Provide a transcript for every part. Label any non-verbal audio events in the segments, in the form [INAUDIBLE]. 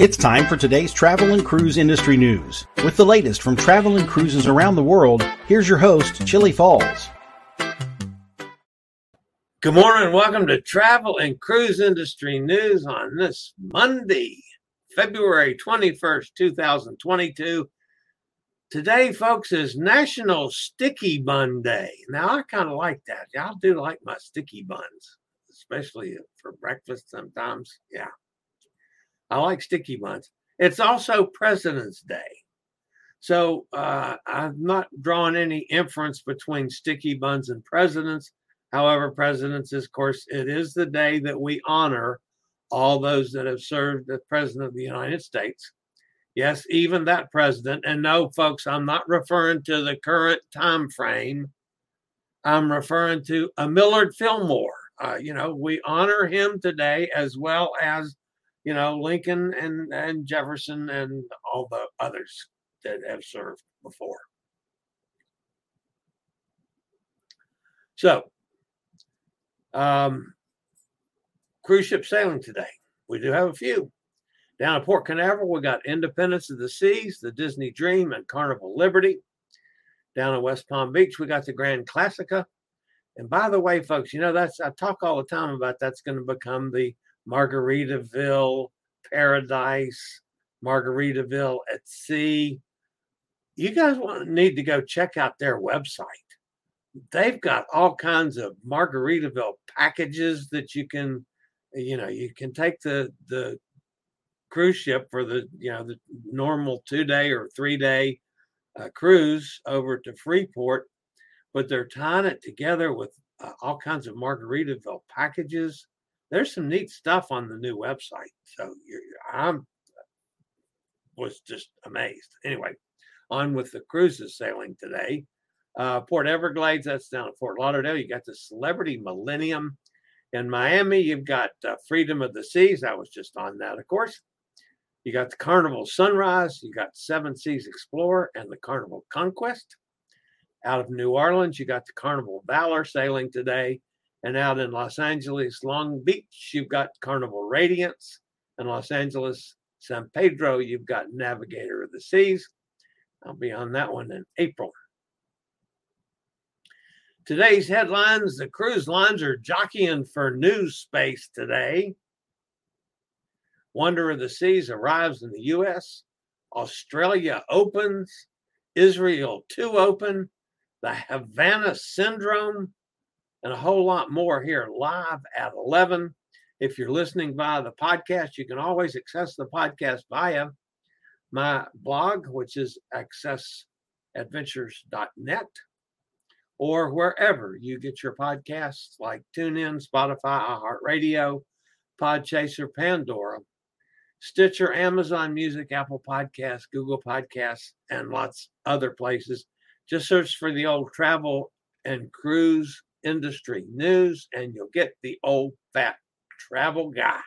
It's time for today's travel and cruise industry news. With the latest from travel and cruises around the world, here's your host, Chillie Falls. Good morning and welcome to Travel and Cruise Industry News on this Monday, February 21st, 2022. Today, folks, is National Sticky Bun Day. Now, I kind of like that. I do like my sticky buns, especially for breakfast sometimes. Yeah. I like sticky buns. It's also President's Day. So uh, I'm not drawing any inference between sticky buns and presidents. However, presidents, of course, it is the day that we honor all those that have served as president of the United States. Yes, even that president. And no, folks, I'm not referring to the current time frame. I'm referring to a Millard Fillmore. Uh, you know, we honor him today as well as you know, Lincoln and, and Jefferson and all the others that have served before. So, um, cruise ship sailing today. We do have a few. Down at Port Canaveral, we got Independence of the Seas, the Disney Dream, and Carnival Liberty. Down at West Palm Beach, we got the Grand Classica. And by the way, folks, you know, that's I talk all the time about that's going to become the Margaritaville, Paradise, Margaritaville at Sea. You guys want, need to go check out their website. They've got all kinds of Margaritaville packages that you can, you know, you can take the the cruise ship for the you know the normal two day or three day uh, cruise over to Freeport, but they're tying it together with uh, all kinds of Margaritaville packages there's some neat stuff on the new website. So I'm was just amazed. Anyway, on with the cruises sailing today. Uh, Port Everglades, that's down at Fort Lauderdale. You got the Celebrity Millennium. In Miami, you've got uh, Freedom of the Seas. I was just on that, of course. You got the Carnival Sunrise. You got Seven Seas Explorer and the Carnival Conquest. Out of New Orleans, you got the Carnival Valor sailing today. And out in Los Angeles, Long Beach, you've got Carnival Radiance. In Los Angeles, San Pedro, you've got Navigator of the Seas. I'll be on that one in April. Today's headlines the cruise lines are jockeying for news space today. Wonder of the Seas arrives in the U.S. Australia opens. Israel 2 open. The Havana Syndrome and a whole lot more here live at 11. If you're listening via the podcast, you can always access the podcast via my blog, which is accessadventures.net, or wherever you get your podcasts like TuneIn, Spotify, iHeartRadio, Podchaser, Pandora, Stitcher, Amazon Music, Apple Podcasts, Google Podcasts, and lots other places. Just search for the old travel and cruise industry news, and you'll get the old fat travel guy.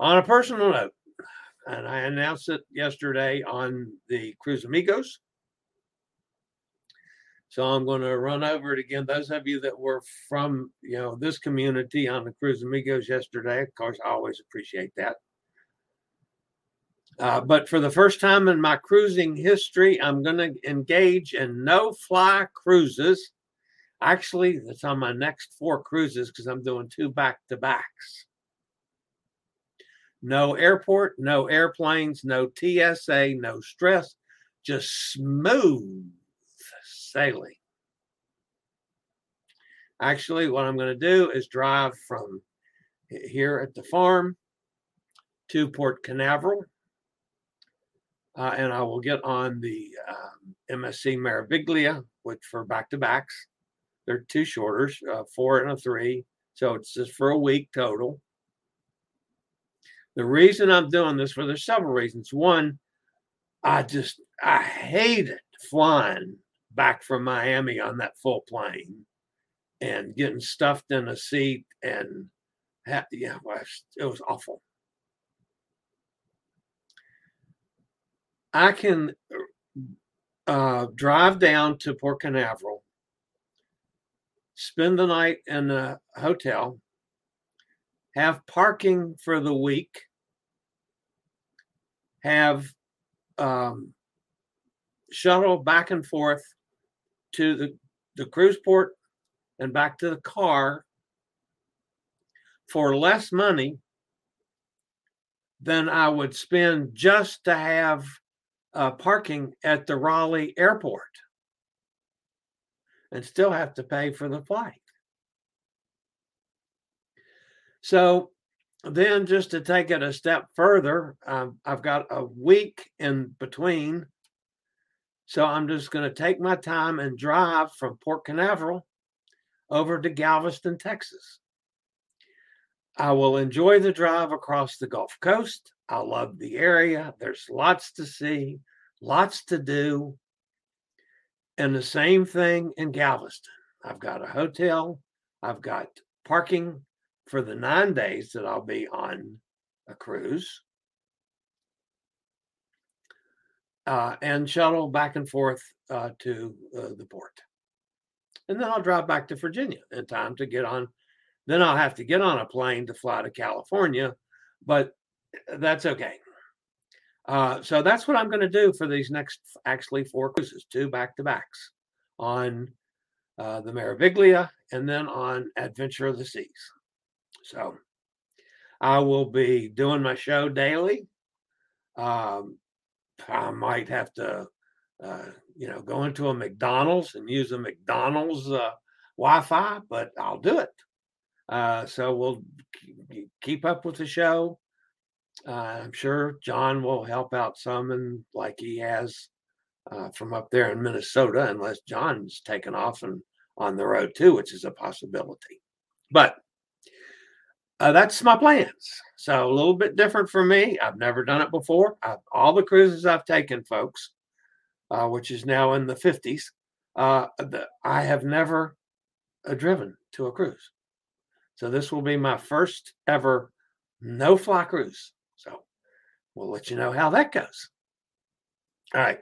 On a personal note, and I announced it yesterday on the Cruise Amigos. So I'm going to run over it again. Those of you that were from, you know, this community on the Cruise Amigos yesterday, of course, I always appreciate that. Uh, but for the first time in my cruising history, I'm going to engage in no fly cruises. Actually, that's on my next four cruises because I'm doing two back to backs. No airport, no airplanes, no TSA, no stress, just smooth sailing. Actually, what I'm going to do is drive from here at the farm to Port Canaveral uh, and I will get on the um, MSC Meraviglia, which for back to backs, they're two shorters, uh, four and a three. So it's just for a week total. The reason I'm doing this for there's several reasons. One, I just I hated flying back from Miami on that full plane and getting stuffed in a seat and yeah, it was awful. I can uh, drive down to Port Canaveral, spend the night in a hotel, have parking for the week, have um, shuttle back and forth to the, the cruise port and back to the car for less money than I would spend just to have uh, parking at the Raleigh airport and still have to pay for the flight. So then, just to take it a step further, um, I've got a week in between. So I'm just going to take my time and drive from Port Canaveral over to Galveston, Texas. I will enjoy the drive across the Gulf Coast. I love the area. There's lots to see, lots to do. And the same thing in Galveston. I've got a hotel, I've got parking for the nine days that I'll be on a cruise. Uh, and shuttle back and forth uh, to uh, the port. And then I'll drive back to Virginia in time to get on. Then I'll have to get on a plane to fly to California, but that's okay. Uh, so that's what I'm going to do for these next actually four cruises, two back to backs on uh, the Meraviglia and then on Adventure of the Seas. So I will be doing my show daily. Um, I might have to, uh, you know, go into a McDonald's and use a McDonald's uh, Wi-Fi, but I'll do it. Uh, so we'll keep up with the show. Uh, I'm sure John will help out some, and like he has uh, from up there in Minnesota, unless John's taken off and on the road too, which is a possibility. But uh, that's my plans. So a little bit different for me. I've never done it before. I've, all the cruises I've taken, folks, uh, which is now in the 50s, uh, the, I have never uh, driven to a cruise. So this will be my first ever no fly cruise. We'll let you know how that goes. All right.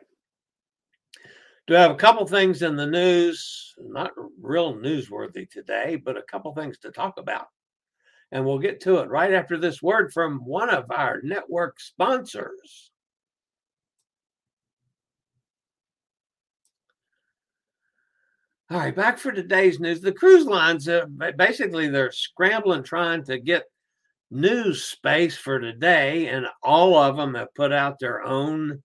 Do have a couple things in the news, not real newsworthy today, but a couple things to talk about. And we'll get to it right after this word from one of our network sponsors. All right, back for today's news. The cruise lines, uh, basically, they're scrambling trying to get news space for today, and all of them have put out their own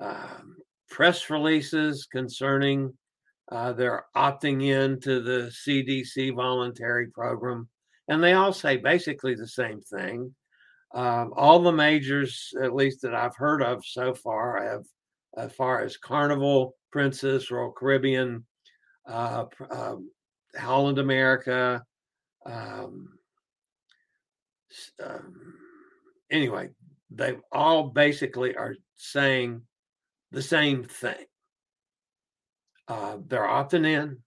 um, press releases concerning uh, their opting in to the CDC voluntary program and they all say basically the same thing. Um, all the majors, at least that I've heard of so far, have as far as Carnival, Princess, Royal Caribbean, uh, um, Holland America. Um, um, anyway, they all basically are saying the same thing. Uh, they're opting in.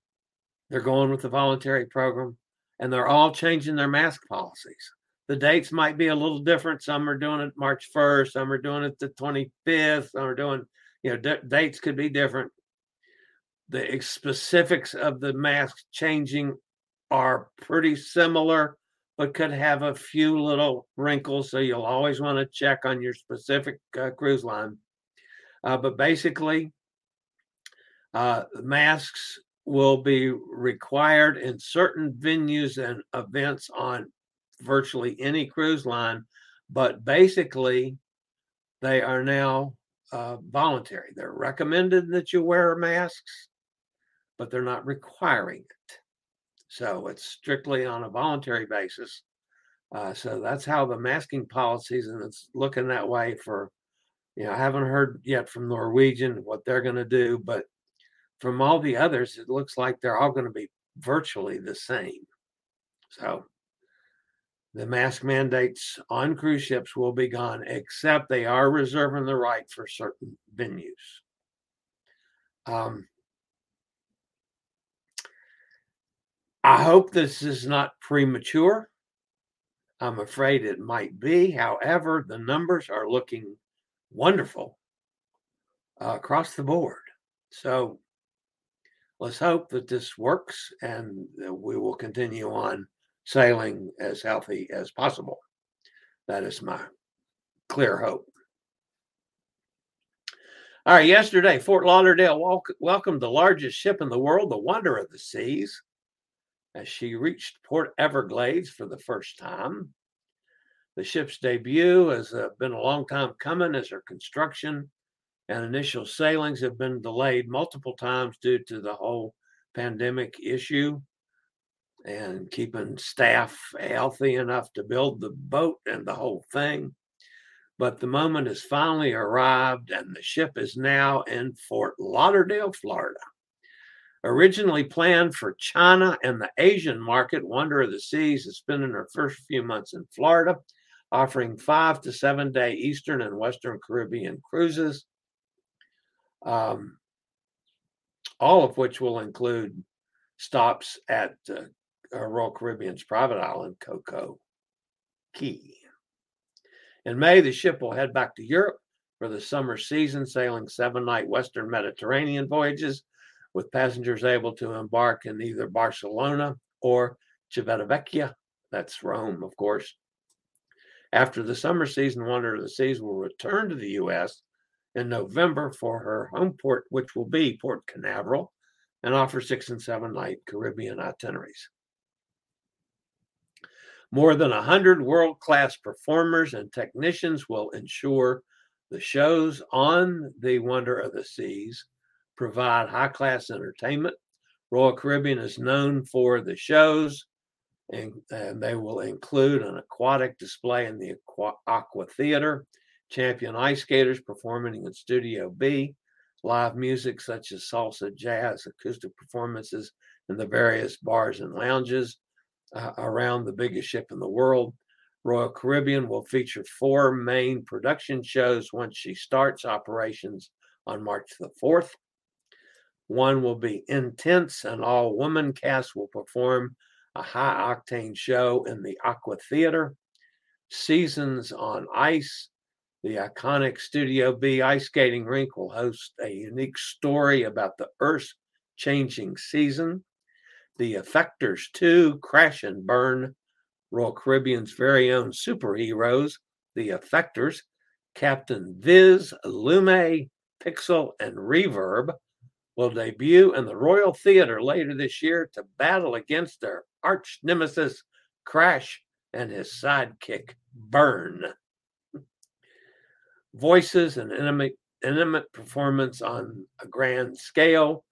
They're going with the voluntary program and they're all changing their mask policies. The dates might be a little different. Some are doing it March 1st, some are doing it the 25th, some are doing, you know, d- dates could be different. The specifics of the mask changing are pretty similar, but could have a few little wrinkles. So you'll always want to check on your specific uh, cruise line. Uh, but basically, uh, masks will be required in certain venues and events on virtually any cruise line, but basically they are now uh, voluntary. They're recommended that you wear masks, but they're not requiring it. So it's strictly on a voluntary basis. Uh, so that's how the masking policies, and it's looking that way for, you know, I haven't heard yet from Norwegian what they're going to do, but from all the others, it looks like they're all going to be virtually the same. So the mask mandates on cruise ships will be gone, except they are reserving the right for certain venues. Um, I hope this is not premature. I'm afraid it might be. However, the numbers are looking wonderful uh, across the board. So let's hope that this works and we will continue on sailing as healthy as possible. That is my clear hope. All right, yesterday, Fort Lauderdale welcomed the largest ship in the world, the Wonder of the Seas, as she reached Port Everglades for the first time. The ship's debut has uh, been a long time coming as her construction and initial sailings have been delayed multiple times due to the whole pandemic issue and keeping staff healthy enough to build the boat and the whole thing. But the moment has finally arrived, and the ship is now in Fort Lauderdale, Florida. Originally planned for China and the Asian market, Wonder of the Seas is spending her first few months in Florida, offering five to seven day Eastern and Western Caribbean cruises, um, all of which will include stops at uh, Royal Caribbean's private island, Coco Key. In May, the ship will head back to Europe for the summer season, sailing seven night Western Mediterranean voyages with passengers able to embark in either Barcelona or Civitavecchia. That's Rome, of course. After the summer season, Wonder of the Seas will return to the U.S. in November for her home port, which will be Port Canaveral, and offer six and seven night Caribbean itineraries. More than 100 world class performers and technicians will ensure the shows on the Wonder of the Seas provide high class entertainment. Royal Caribbean is known for the shows, and, and, they will include an aquatic display in the Aqua, Theater, champion ice skaters performing in Studio B, live music such as salsa, jazz, acoustic performances in the various bars and lounges, uh, around the biggest ship in the world. Royal Caribbean will feature four main production shows once she starts operations on March the 4th. One will be intense, and all woman cast will perform a high octane show in the Aqua Theater. Seasons on Ice, the iconic Studio B ice skating rink will host a unique story about the Earth's changing season. The Effectors 2 Crash and Burn, Royal Caribbean's very own superheroes, the Effectors, Captain Viz, Lume, Pixel, and Reverb will debut in the Royal Theater later this year to battle against their arch nemesis Crash and his sidekick Burn. Voices and intimate, intimate performance on a grand scale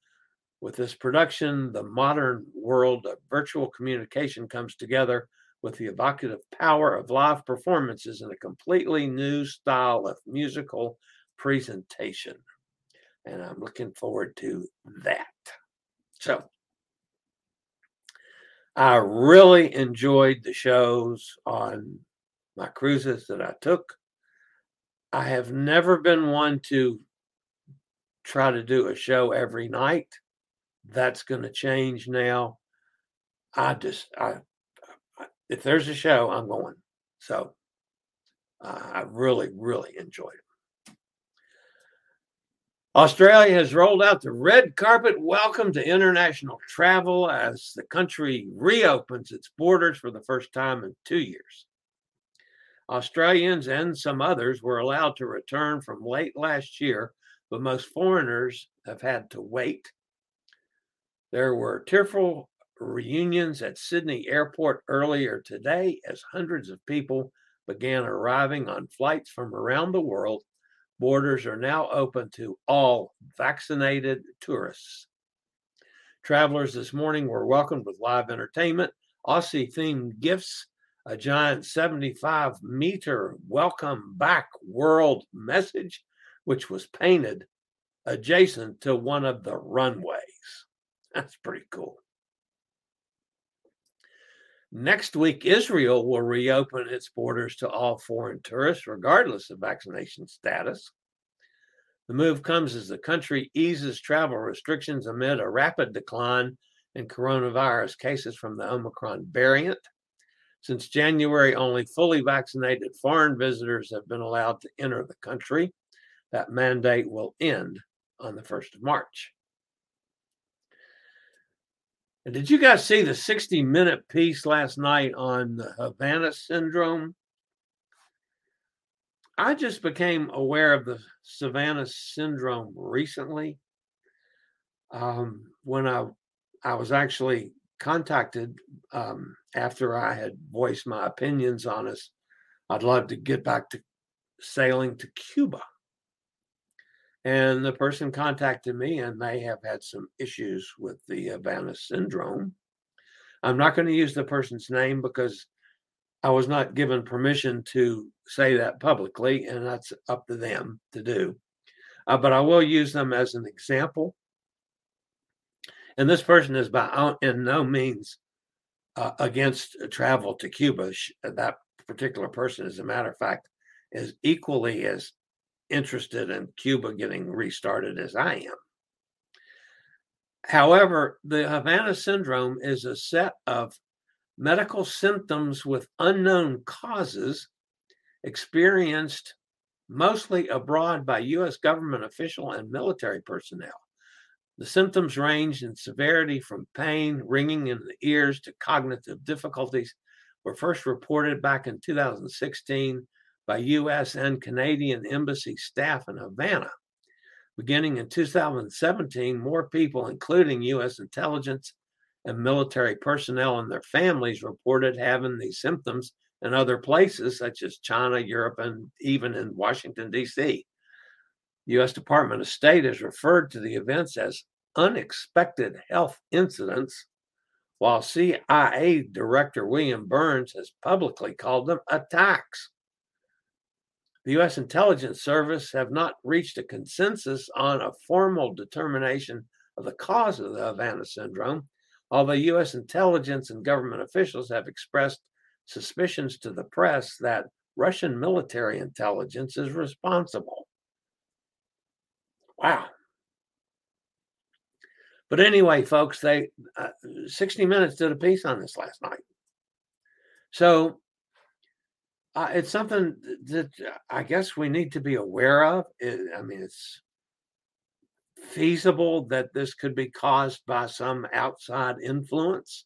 with this production, the modern world of virtual communication comes together with the evocative power of live performances in a completely new style of musical presentation. And I'm looking forward to that. So, I really enjoyed the shows on my cruises that I took. I have never been one to try to do a show every night that's going to change now. I just, I, if there's a show, I'm going. So uh, I really, really enjoyed it. Australia has rolled out the red carpet welcome to international travel as the country reopens its borders for the first time in two years. Australians and some others were allowed to return from late last year, but most foreigners have had to wait there were tearful reunions at Sydney Airport earlier today as hundreds of people began arriving on flights from around the world. Borders are now open to all vaccinated tourists. Travelers this morning were welcomed with live entertainment, Aussie themed gifts, a giant 75 meter welcome back world message, which was painted adjacent to one of the runways. That's pretty cool. Next week, Israel will reopen its borders to all foreign tourists, regardless of vaccination status. The move comes as the country eases travel restrictions amid a rapid decline in coronavirus cases from the Omicron variant. Since January, only fully vaccinated foreign visitors have been allowed to enter the country. That mandate will end on the 1st of March. And did you guys see the 60 minute piece last night on the Havana syndrome? I just became aware of the Havana syndrome recently. Um, when I I was actually contacted um, after I had voiced my opinions on this. I'd love to get back to sailing to Cuba. And the person contacted me and they have had some issues with the Havana syndrome. I'm not going to use the person's name because I was not given permission to say that publicly, and that's up to them to do. Uh, but I will use them as an example. And this person is by in no means uh, against travel to Cuba. That particular person, as a matter of fact, is equally as interested in Cuba getting restarted as I am. However, the Havana syndrome is a set of medical symptoms with unknown causes experienced mostly abroad by U.S. government official and military personnel. The symptoms range in severity from pain, ringing in the ears, to cognitive difficulties. Were first reported back in 2016 by U.S. and Canadian embassy staff in Havana. Beginning in 2017, more people, including U.S. intelligence and military personnel and their families, reported having these symptoms in other places, such as China, Europe, and even in Washington, D.C. The U.S. Department of State has referred to the events as unexpected health incidents, while CIA Director William Burns has publicly called them attacks the U.S. intelligence service have not reached a consensus on a formal determination of the cause of the Havana syndrome, although U.S. intelligence and government officials have expressed suspicions to the press that Russian military intelligence is responsible. Wow. But anyway, folks, they uh, 60 Minutes did a piece on this last night. So uh, it's something that I guess we need to be aware of. It, I mean, it's feasible that this could be caused by some outside influence,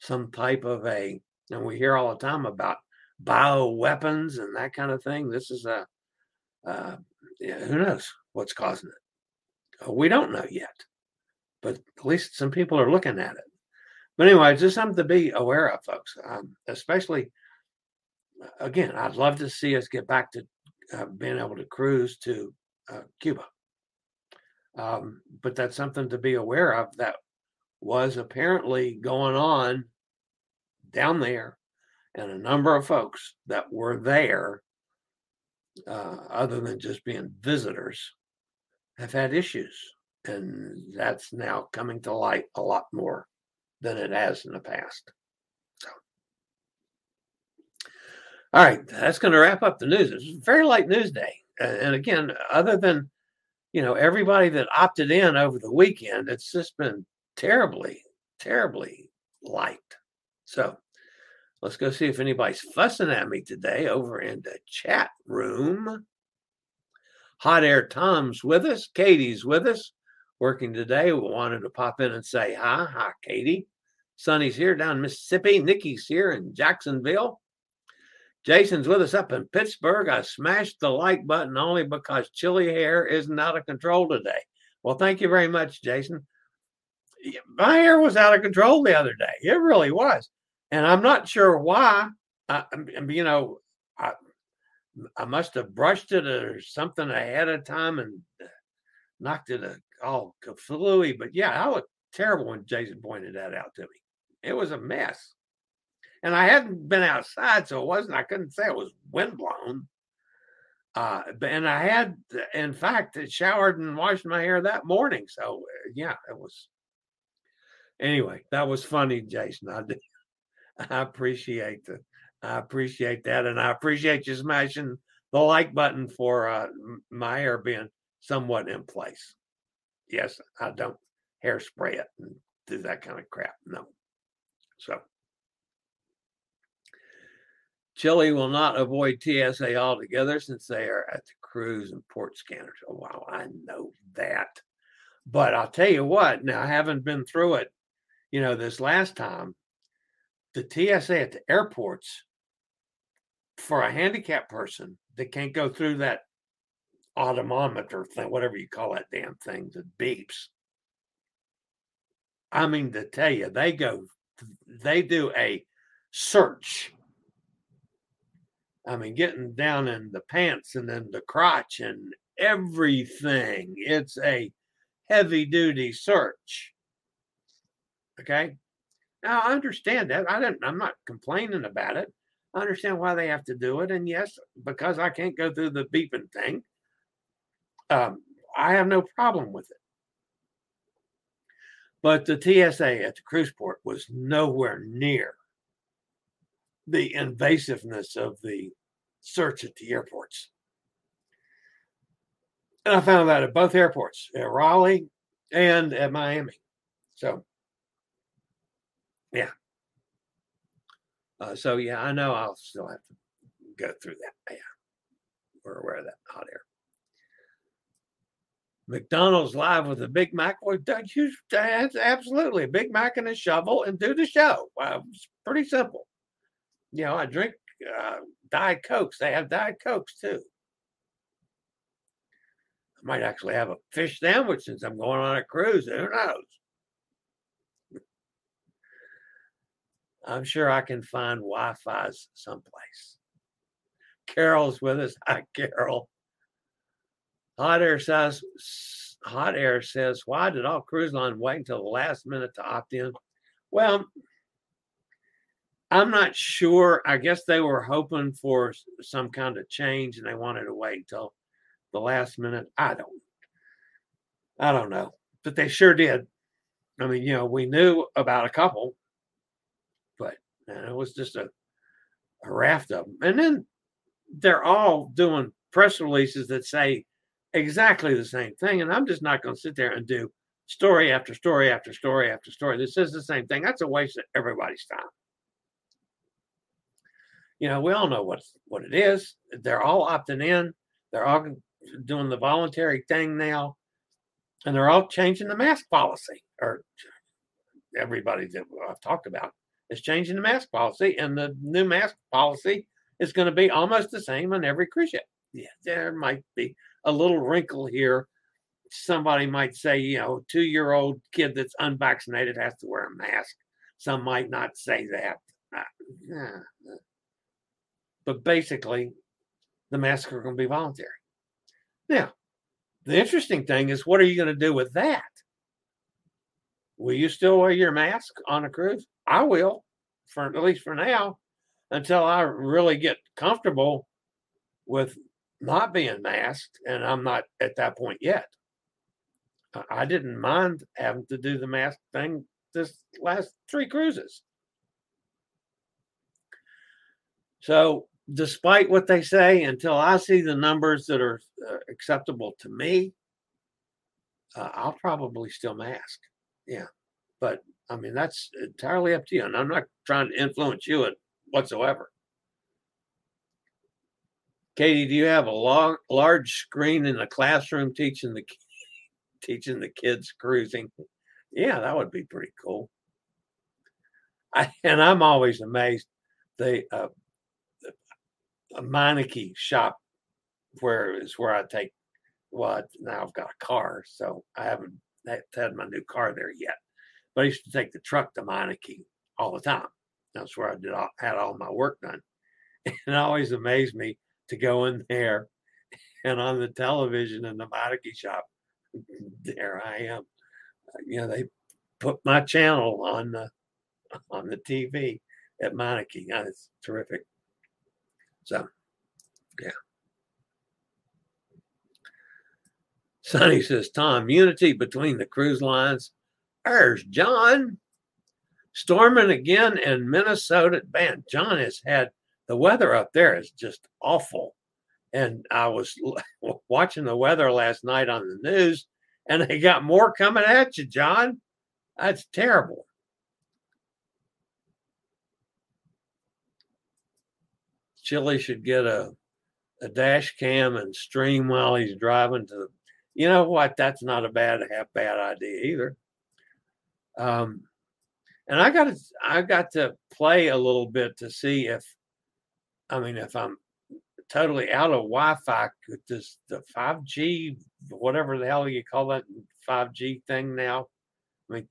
some type of a, and we hear all the time about bio weapons and that kind of thing. This is a, uh, yeah, who knows what's causing it? Uh, we don't know yet, but at least some people are looking at it. But anyway, just something to be aware of, folks, um, especially again, I'd love to see us get back to uh, being able to cruise to uh, Cuba. Um, but that's something to be aware of that was apparently going on down there, and a number of folks that were there, uh, other than just being visitors, have had issues. And that's now coming to light a lot more than it has in the past. All right, that's going to wrap up the news. It's very light news day. And again, other than, you know, everybody that opted in over the weekend, it's just been terribly, terribly light. So let's go see if anybody's fussing at me today over in the chat room. Hot Air Tom's with us. Katie's with us, working today. We wanted to pop in and say hi. Hi, Katie. Sonny's here down in Mississippi. Nikki's here in Jacksonville. Jason's with us up in Pittsburgh. I smashed the like button only because Chillie hair isn't out of control today. Well, thank you very much, Jason. My hair was out of control the other day. It really was. And I'm not sure why. I, you know, I, I must have brushed it or something ahead of time and uh, knocked it uh, all kaflooey. But yeah, I looked terrible when Jason pointed that out to me. It was a mess and I hadn't been outside, so it wasn't. I couldn't say it was windblown. Uh, and I had, in fact, showered and washed my hair that morning. So uh, yeah, it was. Anyway, that was funny, Jason. I did. [LAUGHS] I appreciate the, I appreciate that, and I appreciate you smashing the like button for uh, my hair being somewhat in place. Yes, I don't hairspray it and do that kind of crap. No. So Chillie will not avoid TSA altogether since they are at the cruise and port scanners. Oh, wow, I know that. But I'll tell you what, now I haven't been through it You know, this last time, the TSA at the airports for a handicapped person that can't go through that automometer thing, whatever you call that damn thing that beeps. I mean, to tell you, they go, they do a search. I mean, getting down in the pants and then the crotch and everything. It's a heavy duty search. Okay. Now I understand that. I don't I'm not complaining about it. I understand why they have to do it. And yes, because I can't go through the beeping thing, um, I have no problem with it. But the TSA at the cruise port was nowhere near the invasiveness of the search at the airports. And I found that at both airports, at Raleigh and at Miami. So, yeah. Uh, so, yeah, I know I'll still have to go through that. Yeah. We're aware of that hot air. McDonald's live with a Big Mac. Well, that's absolutely Big Mac and a shovel and do the show. It's pretty simple. You know, I drink uh, Diet Cokes. They have Diet Cokes too. I might actually have a fish sandwich since I'm going on a cruise. Who knows? I'm sure I can find Wi Fi's someplace. Carol's with us. [LAUGHS] Hi, Carol. Hot Air says, Hot Air says, why did all cruise lines wait until the last minute to opt in? Well, I'm not sure. I guess they were hoping for some kind of change and they wanted to wait until the last minute. I don't. I don't know, but they sure did. I mean, you know, we knew about a couple, but it was just a, a raft of them. And then they're all doing press releases that say exactly the same thing. And I'm just not going to sit there and do story after story after story after story. This is the same thing. That's a waste of everybody's time. You know, we all know what what it is. They're all opting in. They're all doing the voluntary thing now, and they're all changing the mask policy. Or everybody that I've talked about is changing the mask policy, and the new mask policy is going to be almost the same on every cruise ship. Yeah, there might be a little wrinkle here. Somebody might say, you know, two year old kid that's unvaccinated has to wear a mask. Some might not say that. Uh, but basically, the masks are going to be voluntary. Now, the interesting thing is, what are you going to do with that? Will you still wear your mask on a cruise? I will, for at least for now, until I really get comfortable with not being masked, and I'm not at that point yet. I didn't mind having to do the mask thing this last three cruises. So, despite what they say, until I see the numbers that are uh, acceptable to me, uh, I'll probably still mask. Yeah. But I mean, that's entirely up to you. And I'm not trying to influence you whatsoever. Katie, do you have a long, large screen in the classroom teaching the [LAUGHS] teaching the kids cruising? Yeah, that would be pretty cool. I, and I'm always amazed. The uh, a Meineke shop where is where I take. Well, now I've got a car, so I haven't had my new car there yet. But I used to take the truck to Meineke all the time. That's where I did all, had all my work done. [LAUGHS] And it always amazed me to go in there [LAUGHS] and on the television in the Meineke shop, [LAUGHS] there I am. You know, they put my channel on the on the TV at Meineke. It's terrific. So, yeah. Sonny says, Tom, unity between the cruise lines. There's John. Storming again in Minnesota. Man, John has had the weather up there is just awful. And I was [LAUGHS] watching the weather last night on the news, and they got more coming at you, John. That's terrible. Chillie should get a a dash cam and stream while he's driving to. You know what? That's not a bad half bad idea either. Um, and I got to I got to play a little bit to see if I mean if I'm totally out of Wi-Fi, with this the 5G whatever the hell you call that 5G thing now. I mean,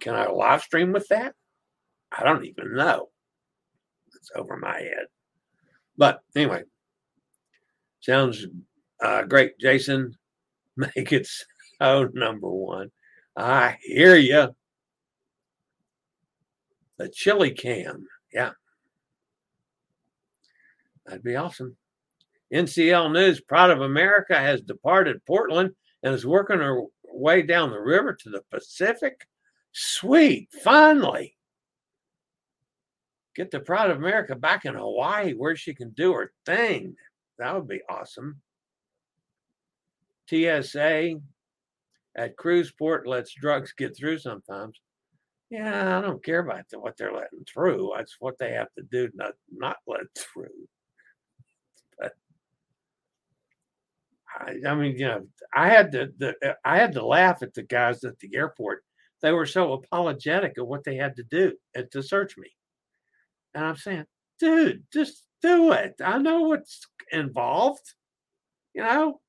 can I live stream with that? I don't even know. Over my head. But anyway, sounds uh, great, Jason. [LAUGHS] Make it so number one. I hear you. The chili cam. Yeah. That'd be awesome. NCL News Pride of America has departed Portland and is working her way down the river to the Pacific. Sweet. Finally. Get the Pride of America back in Hawaii where she can do her thing. That would be awesome. TSA at cruise port lets drugs get through sometimes. Yeah, I don't care about what they're letting through. That's what they have to do not not let [LAUGHS] through. But I, I mean, you know, I had to the, I had to laugh at the guys at the airport. They were so apologetic of what they had to do to search me, and I'm saying, dude, just do it. I know what's involved. You know,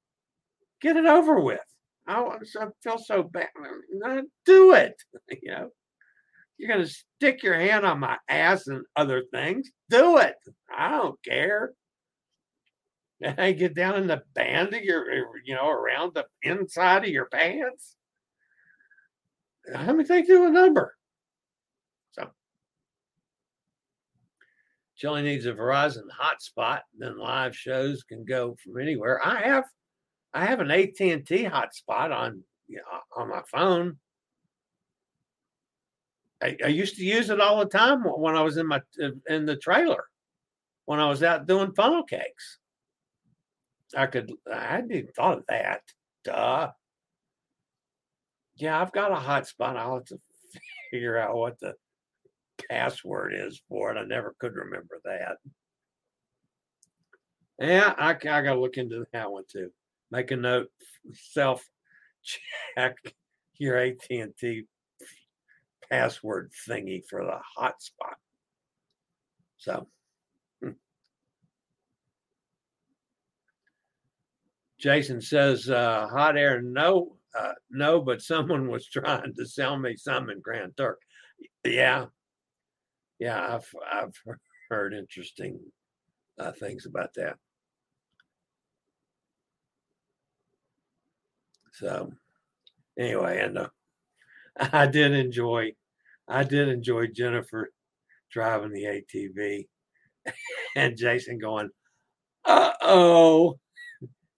get it over with. Oh, I, I feel so bad. Do it. [LAUGHS] You know, you're going to stick your hand on my ass and other things. Do it. I don't care. [LAUGHS] And I get down in the band of your, er, you know, around the inside of your pants. How many think do a number? Chillie needs a Verizon hotspot. Then live shows can go from anywhere. I have I have an AT and T hotspot on you know, on my phone. I, I, used to use it all the time when I was in my in the trailer, when I was out doing funnel cakes. I could I hadn't even thought of that. Duh. Yeah, I've got a hotspot. I'll have to [LAUGHS] figure out what the password is for it. I never could remember that. Yeah, I, I got to look into that one too make a note, self check your AT&T password thingy for the hotspot. So, hmm. Jason says, uh, hot air, no, uh, no, but someone was trying to sell me some in Grand Turk. Yeah. Yeah, I've, I've heard interesting uh, things about that. So anyway, and uh, [LAUGHS] I did enjoy, I did enjoy Jennifer driving the ATV [LAUGHS] and Jason going, uh oh. [LAUGHS]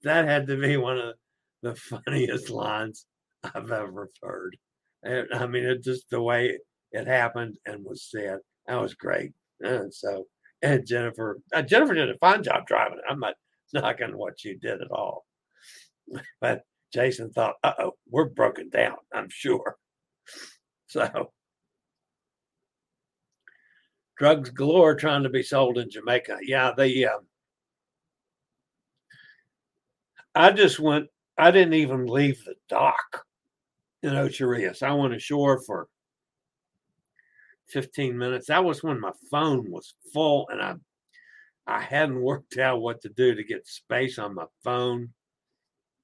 That had to be one of the funniest lines I've ever heard. I mean, it just the way it happened and was said. That was great. And so, and Jennifer, uh, Jennifer did a fine job driving it. I'm not knocking what you did at all, [LAUGHS] but Jason thought, uh oh, we're broken down, I'm sure. [LAUGHS] So, drugs galore trying to be sold in Jamaica. Yeah, they, uh, I just went, I didn't even leave the dock in Ocho Rios. I went ashore for 15 minutes. That was when my phone was full and I I hadn't [LAUGHS] worked out what to do to get space on my phone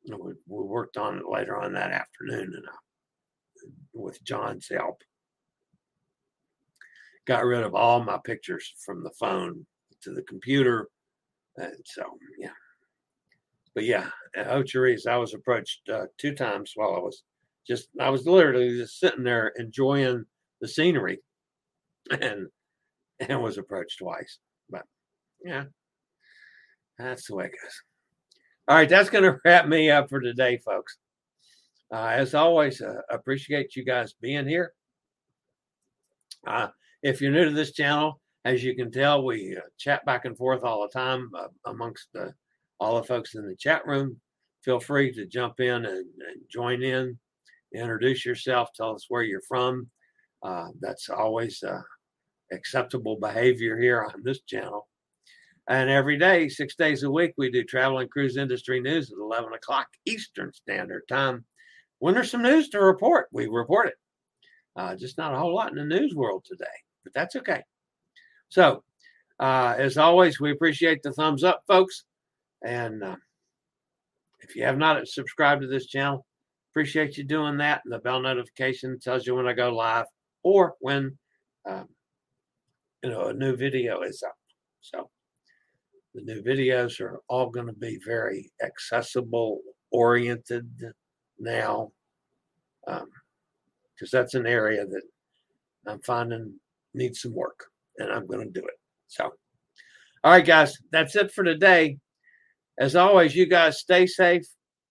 we, we worked on it later on that afternoon and I, with John's help. Got rid of all my pictures from the phone to the computer. And so, yeah. But yeah, at Ocho Rios, I was approached uh, two times while I was just, I was literally just sitting there enjoying the scenery and, and was approached twice. But yeah, that's the way it goes. All right, that's going to wrap me up for today, folks. Uh, as always, uh, appreciate you guys being here. Uh, if you're new to this channel, as you can tell, we uh, chat back and forth all the time uh, amongst all the folks in the chat room. Feel free to jump in and, and join in, introduce yourself, tell us where you're from. Uh, that's always acceptable behavior here on this channel. And every day, six days a week, we do travel and cruise industry news at 11 o'clock Eastern Standard Time. When there's some news to report, we report it. Uh, just not a whole lot in the news world today, but that's okay. So, uh, as always, we appreciate the thumbs up, folks. And uh, if you have not subscribed to this channel, appreciate you doing that. And the bell notification tells you when I go live or when um, you know a new video is up. So the new videos are all going to be very accessible oriented now because um, that's an area that I'm finding needs some work and I'm going to do it. So, all right, guys, that's it for today. As always, you guys stay safe,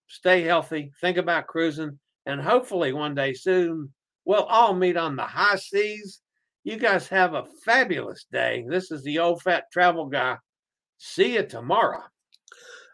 stay healthy, think about cruising, and hopefully one day soon we'll all meet on the high seas. You guys have a fabulous day. This is the old fat travel guy. See you tomorrow.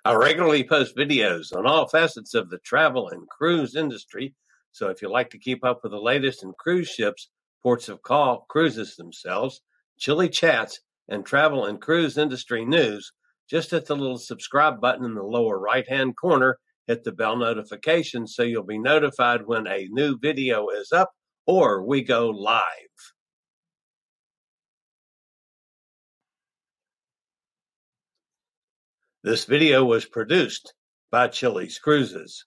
I regularly post videos on all facets of the travel and cruise industry. So if you like to keep up with the latest in cruise ships, ports of call, cruises themselves, Chillie chats, and travel and cruise industry news, just hit the little subscribe button in the lower right hand corner. Hit the bell notification so you'll be notified when a new video is up or we go live. This video was produced by Chillie's Cruises.